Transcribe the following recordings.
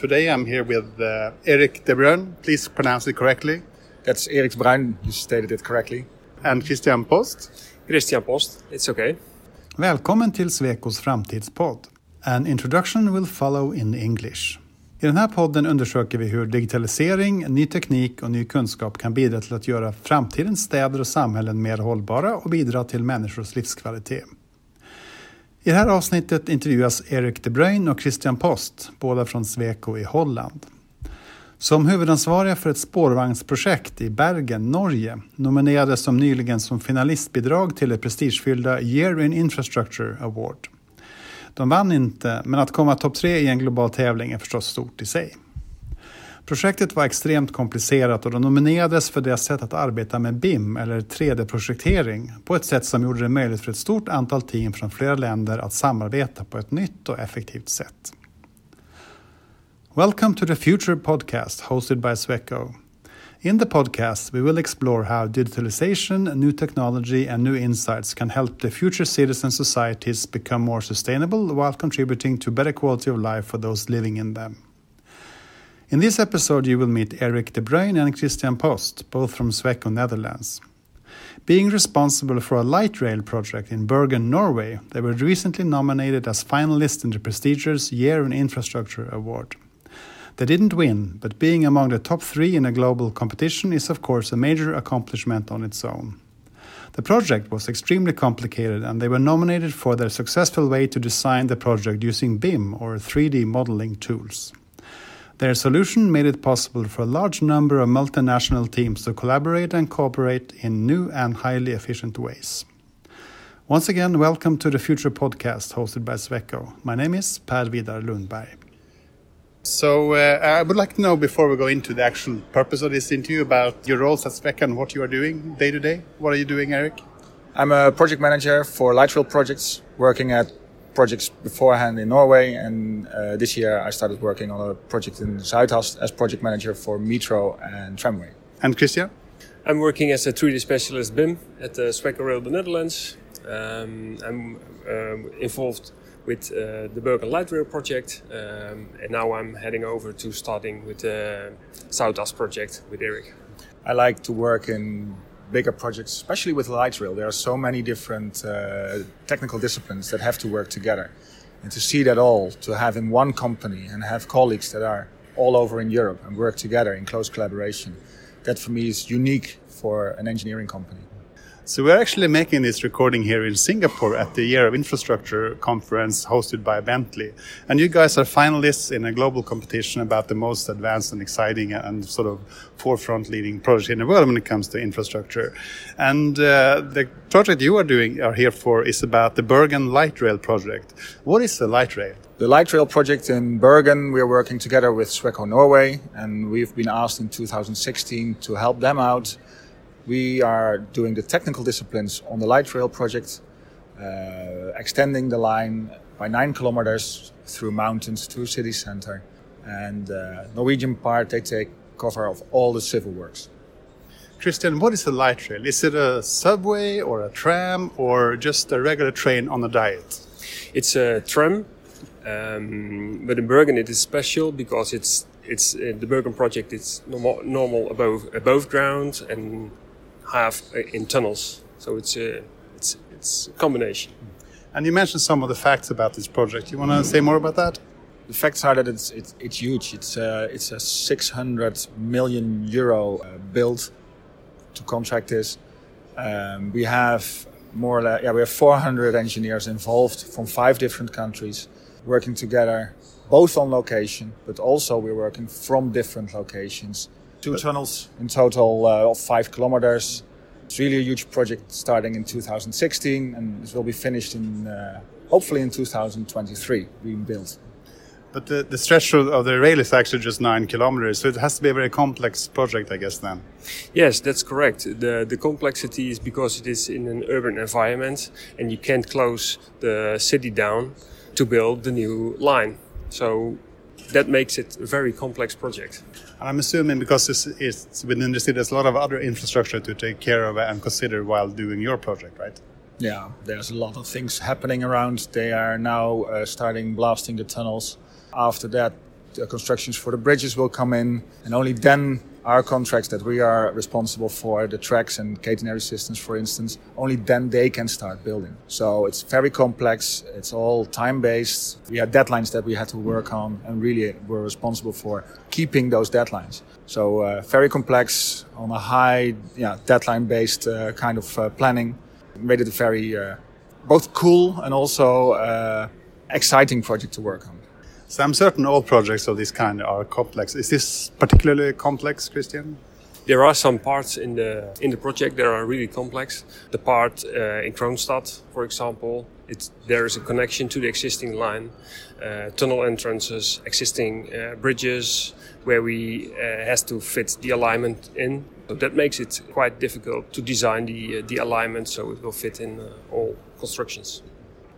Today I'm here with uh, Erik de Bruin. Please pronounce it correctly. That's Erik Bruin. You stated it correctly. And Christian Post. Christian Post. It's okay. Välkommen till Svekos framtidspodd. An introduction will follow in English. I den här podden undersöker vi hur digitalisering, ny teknik och ny kunskap kan bidra till att göra framtidens städer och samhällen mer hållbara och bidra till människors livskvalitet. I det här avsnittet intervjuas Erik de Bruyne och Christian Post, båda från Sweco i Holland. Som huvudansvariga för ett spårvagnsprojekt i Bergen, Norge, nominerades de nyligen som finalistbidrag till det prestigefyllda Year in Infrastructure Award. De vann inte, men att komma topp tre i en global tävling är förstås stort i sig. Projektet var extremt komplicerat och de nominerades för deras sätt att arbeta med BIM, eller 3D-projektering, på ett sätt som gjorde det möjligt för ett stort antal team från flera länder att samarbeta på ett nytt och effektivt sätt. Welcome to the Future podcast hosted by Sweco. In the podcast, we will explore how digitalization, new technology, and new insights can help the future citizen societies become more sustainable while contributing to better quality of life for those living in them. In this episode, you will meet Eric de Bruyn and Christian Post, both from Sweco Netherlands. Being responsible for a light rail project in Bergen, Norway, they were recently nominated as finalists in the prestigious Year in Infrastructure Award. They didn't win, but being among the top three in a global competition is, of course, a major accomplishment on its own. The project was extremely complicated, and they were nominated for their successful way to design the project using BIM or 3D modeling tools. Their solution made it possible for a large number of multinational teams to collaborate and cooperate in new and highly efficient ways. Once again, welcome to the Future Podcast hosted by Sweco. My name is Per Vidar Lundberg. So uh, I would like to know before we go into the actual purpose of this interview about your roles at Sweco and what you are doing day to day. What are you doing, Eric? I'm a project manager for light rail projects, working at projects beforehand in Norway, and uh, this year I started working on a project in Zuidas as project manager for Metro and Tramway. And Christian? I'm working as a 3D specialist BIM at the Sweco Rail the Netherlands. Um, I'm um, involved with uh, the Bergen Light Rail project, um, and now I'm heading over to starting with the Zuidas project with Eric. I like to work in bigger projects, especially with light rail. There are so many different uh, technical disciplines that have to work together, and to see that all, to have in one company and have colleagues that are all over in Europe and work together in close collaboration, that for me is unique for an engineering company. So we're actually making this recording here in Singapore at the Year of Infrastructure conference hosted by Bentley. And you guys are finalists in a global competition about the most advanced and exciting and sort of forefront leading project in the world when it comes to infrastructure. And uh, the project you are doing are here for is about the Bergen Light Rail project. What is the light rail? The light rail project in Bergen, we're working together with Sweco Norway, and we've been asked in 2016 to help them out we are doing the technical disciplines on the light rail project, uh, extending the line by nine kilometers through mountains to city center. And uh, Norwegian part, they take cover of all the civil works. Christian, what is a light rail? Is it a subway or a tram or just a regular train on a diet? It's a tram, um, but in Bergen it is special because it's it's uh, the Bergen project. It's normal, normal above above ground and have in tunnels. So it's a it's it's a combination. And you mentioned some of the facts about this project. You want to say more about that? The facts are that it's it's, it's huge. It's a, uh, it's a 600 million euro uh, build to contract this. Um, we have more or less, yeah, we have 400 engineers involved from five different countries working together, both on location, but also we're working from different locations Two but tunnels in total uh, of five kilometers. It's really a huge project starting in 2016 and it will be finished in uh, hopefully in 2023 being built. But the, the stretch of the rail is actually just nine kilometers, so it has to be a very complex project, I guess, then. Yes, that's correct. The, the complexity is because it is in an urban environment and you can't close the city down to build the new line. So that makes it a very complex project. And I'm assuming because it's, it's within the city, there's a lot of other infrastructure to take care of and consider while doing your project, right? Yeah, there's a lot of things happening around. They are now uh, starting blasting the tunnels. After that, the constructions for the bridges will come in, and only then our contracts that we are responsible for, the tracks and catenary systems, for instance, only then they can start building. So it's very complex. It's all time based. We had deadlines that we had to work on, and really we're responsible for keeping those deadlines. So uh, very complex on a high, yeah, deadline based uh, kind of uh, planning. Made it a very uh, both cool and also uh, exciting project to work on. So I'm certain all projects of this kind are complex. Is this particularly complex, Christian? There are some parts in the in the project that are really complex. The part uh, in Kronstad, for example, there is a connection to the existing line, uh, tunnel entrances, existing uh, bridges, where we uh, has to fit the alignment in. So that makes it quite difficult to design the uh, the alignment so it will fit in uh, all constructions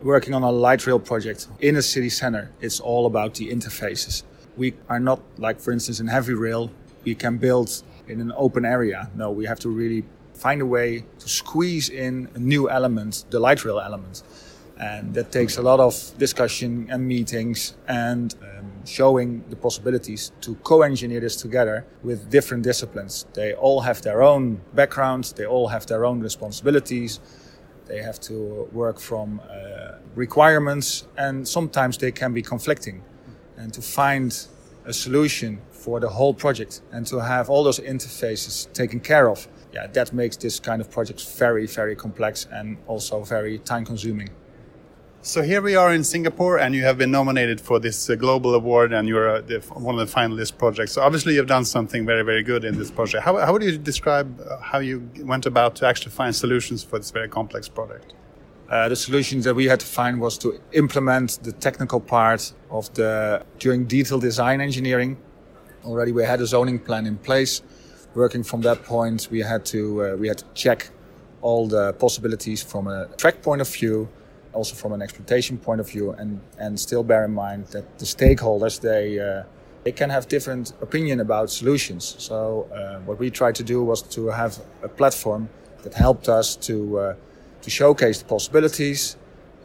working on a light rail project in a city center, it's all about the interfaces. We are not like, for instance, in heavy rail, we can build in an open area. No, we have to really find a way to squeeze in a new element, the light rail element. And that takes a lot of discussion and meetings and um, showing the possibilities to co engineer this together with different disciplines. They all have their own backgrounds, they all have their own responsibilities they have to work from uh, requirements, and sometimes they can be conflicting. And to find a solution for the whole project and to have all those interfaces taken care of, yeah, that makes this kind of project very, very complex and also very time consuming. So here we are in Singapore, and you have been nominated for this uh, global award, and you're uh, the, one of the finalist projects. So obviously, you've done something very, very good in this project. How, how would you describe uh, how you went about to actually find solutions for this very complex project? Uh, the solutions that we had to find was to implement the technical part of the during detailed design engineering. Already, we had a zoning plan in place. Working from that point, we had to uh, we had to check all the possibilities from a track point of view also from an exploitation point of view, and and still bear in mind that the stakeholders they uh, they can have different opinion about solutions. So uh, what we tried to do was to have a platform that helped us to uh, to showcase the possibilities,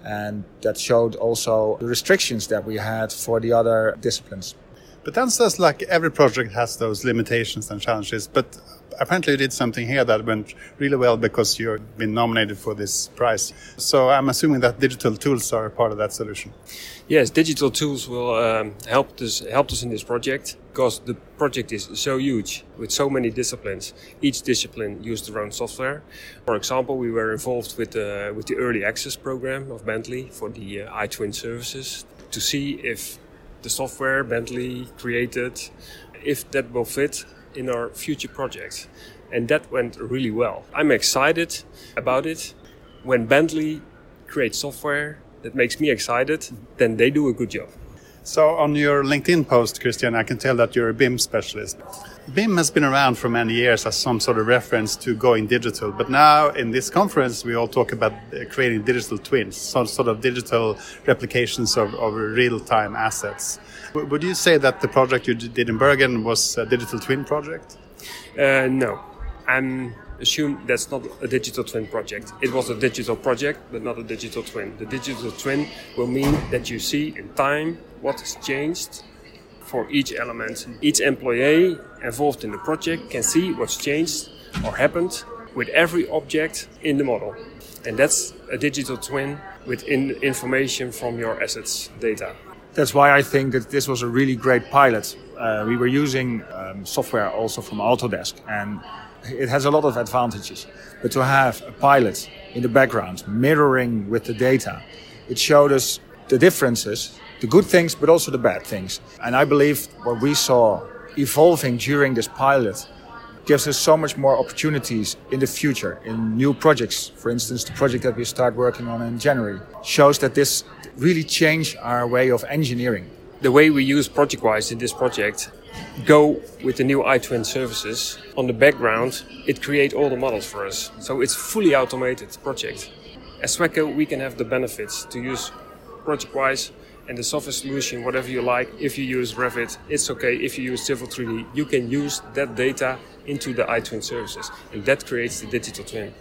and that showed also the restrictions that we had for the other disciplines. But then says like every project has those limitations and challenges. But apparently you did something here that went really well because you've been nominated for this prize. So I'm assuming that digital tools are part of that solution. Yes, digital tools will um, help us help us in this project because the project is so huge with so many disciplines. Each discipline used their own software. For example, we were involved with the with the early access program of Bentley for the uh, iTwin services to see if the software Bentley created, if that will fit in our future projects. And that went really well. I'm excited about it. When Bentley creates software that makes me excited, then they do a good job. So, on your LinkedIn post, Christian, I can tell that you're a BIM specialist. BIM has been around for many years as some sort of reference to going digital, but now in this conference we all talk about creating digital twins, some sort of digital replications of, of real-time assets. Would you say that the project you did in Bergen was a digital twin project? Uh, no, I'm assume that's not a digital twin project. It was a digital project, but not a digital twin. The digital twin will mean that you see in time what has changed for each element. Each employee involved in the project can see what's changed or happened with every object in the model. And that's a digital twin with in information from your assets data. That's why I think that this was a really great pilot. Uh, we were using um, software also from Autodesk, and it has a lot of advantages. But to have a pilot in the background mirroring with the data, it showed us the differences, the good things, but also the bad things. And I believe what we saw evolving during this pilot gives us so much more opportunities in the future in new projects. For instance, the project that we start working on in January shows that this really changed our way of engineering. The way we use ProjectWise in this project go with the new iTwin services on the background, it creates all the models for us. So it's fully automated project. As Sweco, we can have the benefits to use ProjectWise and the software solution, whatever you like. If you use Revit, it's okay. If you use Civil 3D, you can use that data into the iTwin services, and that creates the digital twin.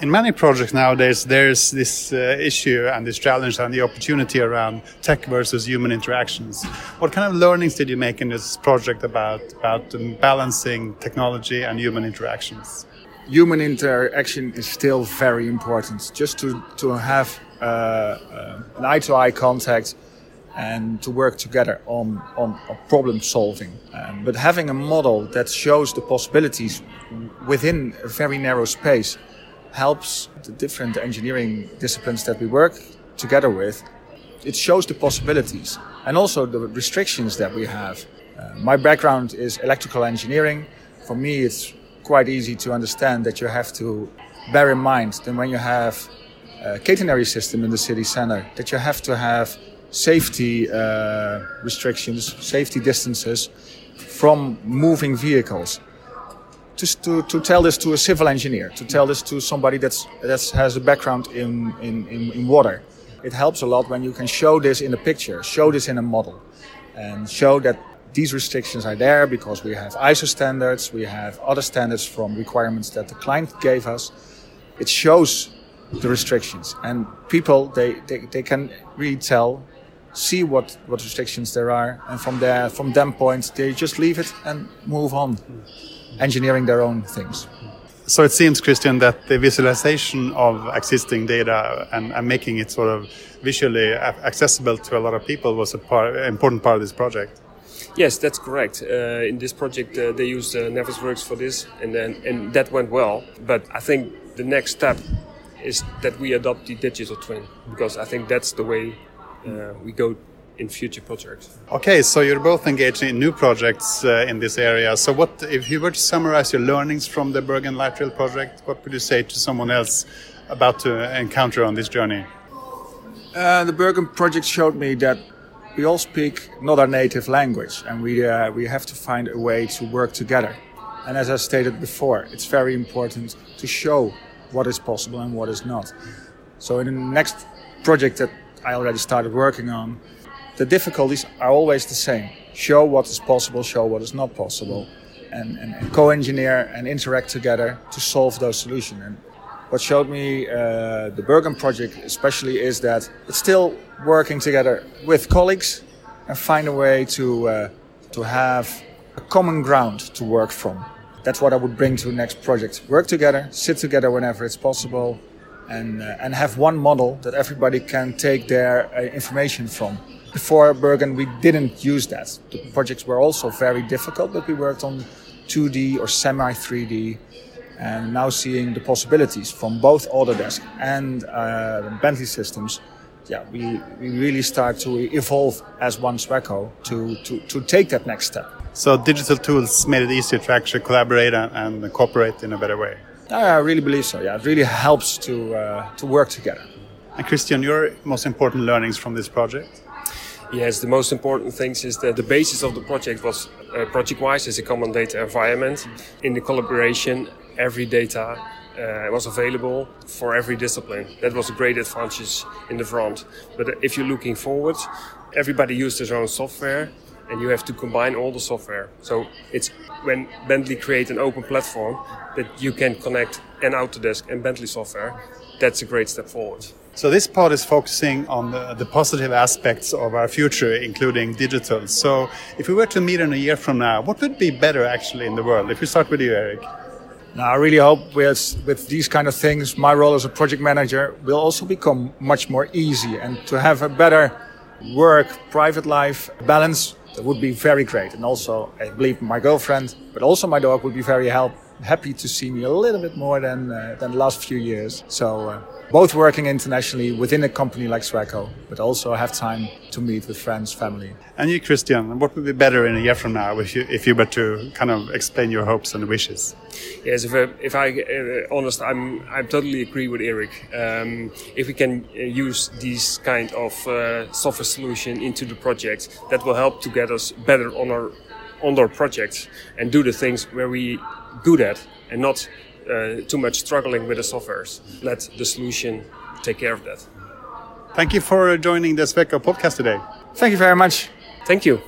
in many projects nowadays, there's this uh, issue and this challenge and the opportunity around tech versus human interactions. What kind of learnings did you make in this project about about um, balancing technology and human interactions? Human interaction is still very important. Just to to have uh, uh, an eye-to-eye contact and to work together on, on, on problem solving. Um, but having a model that shows the possibilities within a very narrow space helps the different engineering disciplines that we work together with. It shows the possibilities and also the restrictions that we have. Uh, my background is electrical engineering. For me, it's quite easy to understand that you have to bear in mind that when you have a catenary system in the city center, that you have to have safety uh, restrictions, safety distances from moving vehicles. Just to, to tell this to a civil engineer, to tell this to somebody that's, that has a background in, in, in, in water. It helps a lot when you can show this in a picture, show this in a model, and show that these restrictions are there because we have ISO standards, we have other standards from requirements that the client gave us. It shows the restrictions and people they, they, they can really tell see what, what restrictions there are, and from there, from them point, they just leave it and move on, engineering their own things. So it seems, Christian, that the visualization of existing data and, and making it sort of visually accessible to a lot of people was a part, important part of this project. Yes, that's correct. Uh, in this project, uh, they used uh, Navisworks for this, and then and that went well. But I think the next step is that we adopt the digital twin because I think that's the way uh, we go in future projects. Okay, so you're both engaged in new projects uh, in this area. So, what if you were to summarize your learnings from the Bergen Light Rail project? What would you say to someone else about to encounter on this journey? Uh, the Bergen project showed me that we all speak not our native language, and we uh, we have to find a way to work together. And as I stated before, it's very important to show what is possible and what is not. So, in the next project that I already started working on. The difficulties are always the same. Show what is possible, show what is not possible, and, and, co-engineer and interact together to solve those solutions. And what showed me uh, the Bergen project especially is that it's still working together with colleagues and find a way to uh, to have a common ground to work from. That's what I would bring to the next project. Work together, sit together whenever it's possible, and, uh, and have one model that everybody can take their uh, information from. Before Bergen, we didn't use that. The projects were also very difficult, but we worked on 2D or semi 3D. And now seeing the possibilities from both Autodesk and uh, Bentley systems, yeah, we, we really start to evolve as one Sweco to, to, to take that next step. So digital tools made it easier to actually collaborate and, and cooperate in a better way. I really believe so. Yeah, it really helps to uh, to work together. And Christian, your most important learnings from this project? Yes, the most important things is that the basis of the project was uh, ProjectWise is a common data environment. In the collaboration, every data uh, was available for every discipline. That was a great advantage in the front. But if you're looking forward, everybody used their own software and you have to combine all the software. So it's when Bentley create an open platform that you can connect an Autodesk and Bentley software. That's a great step forward. So this part is focusing on the, the, positive aspects of our future, including digital. So if we were to meet in a year from now, what would be better actually in the world? If we start with you, Eric. Now, I really hope with, with these kind of things, my role as a project manager will also become much more easy and to have a better work, private life balance that would be very great. And also, I believe my girlfriend, but also my dog would be very help, happy to see me a little bit more than, uh, than the last few years. So, uh, both working internationally within a company like Sweco, but also have time to meet with friends, family. And you, Christian, what would be better in a year from now if you, if you were to kind of explain your hopes and wishes? Yes, if I, if I uh, honest, I'm I totally agree with Eric. Um, if we can uh, use these kind of uh, software solution into the project, that will help to get us better on our on our projects and do the things where we good at and not uh, too much struggling with the softwares. Let the solution take care of that. Thank you for joining the Sweco podcast today. Thank you very much. Thank you.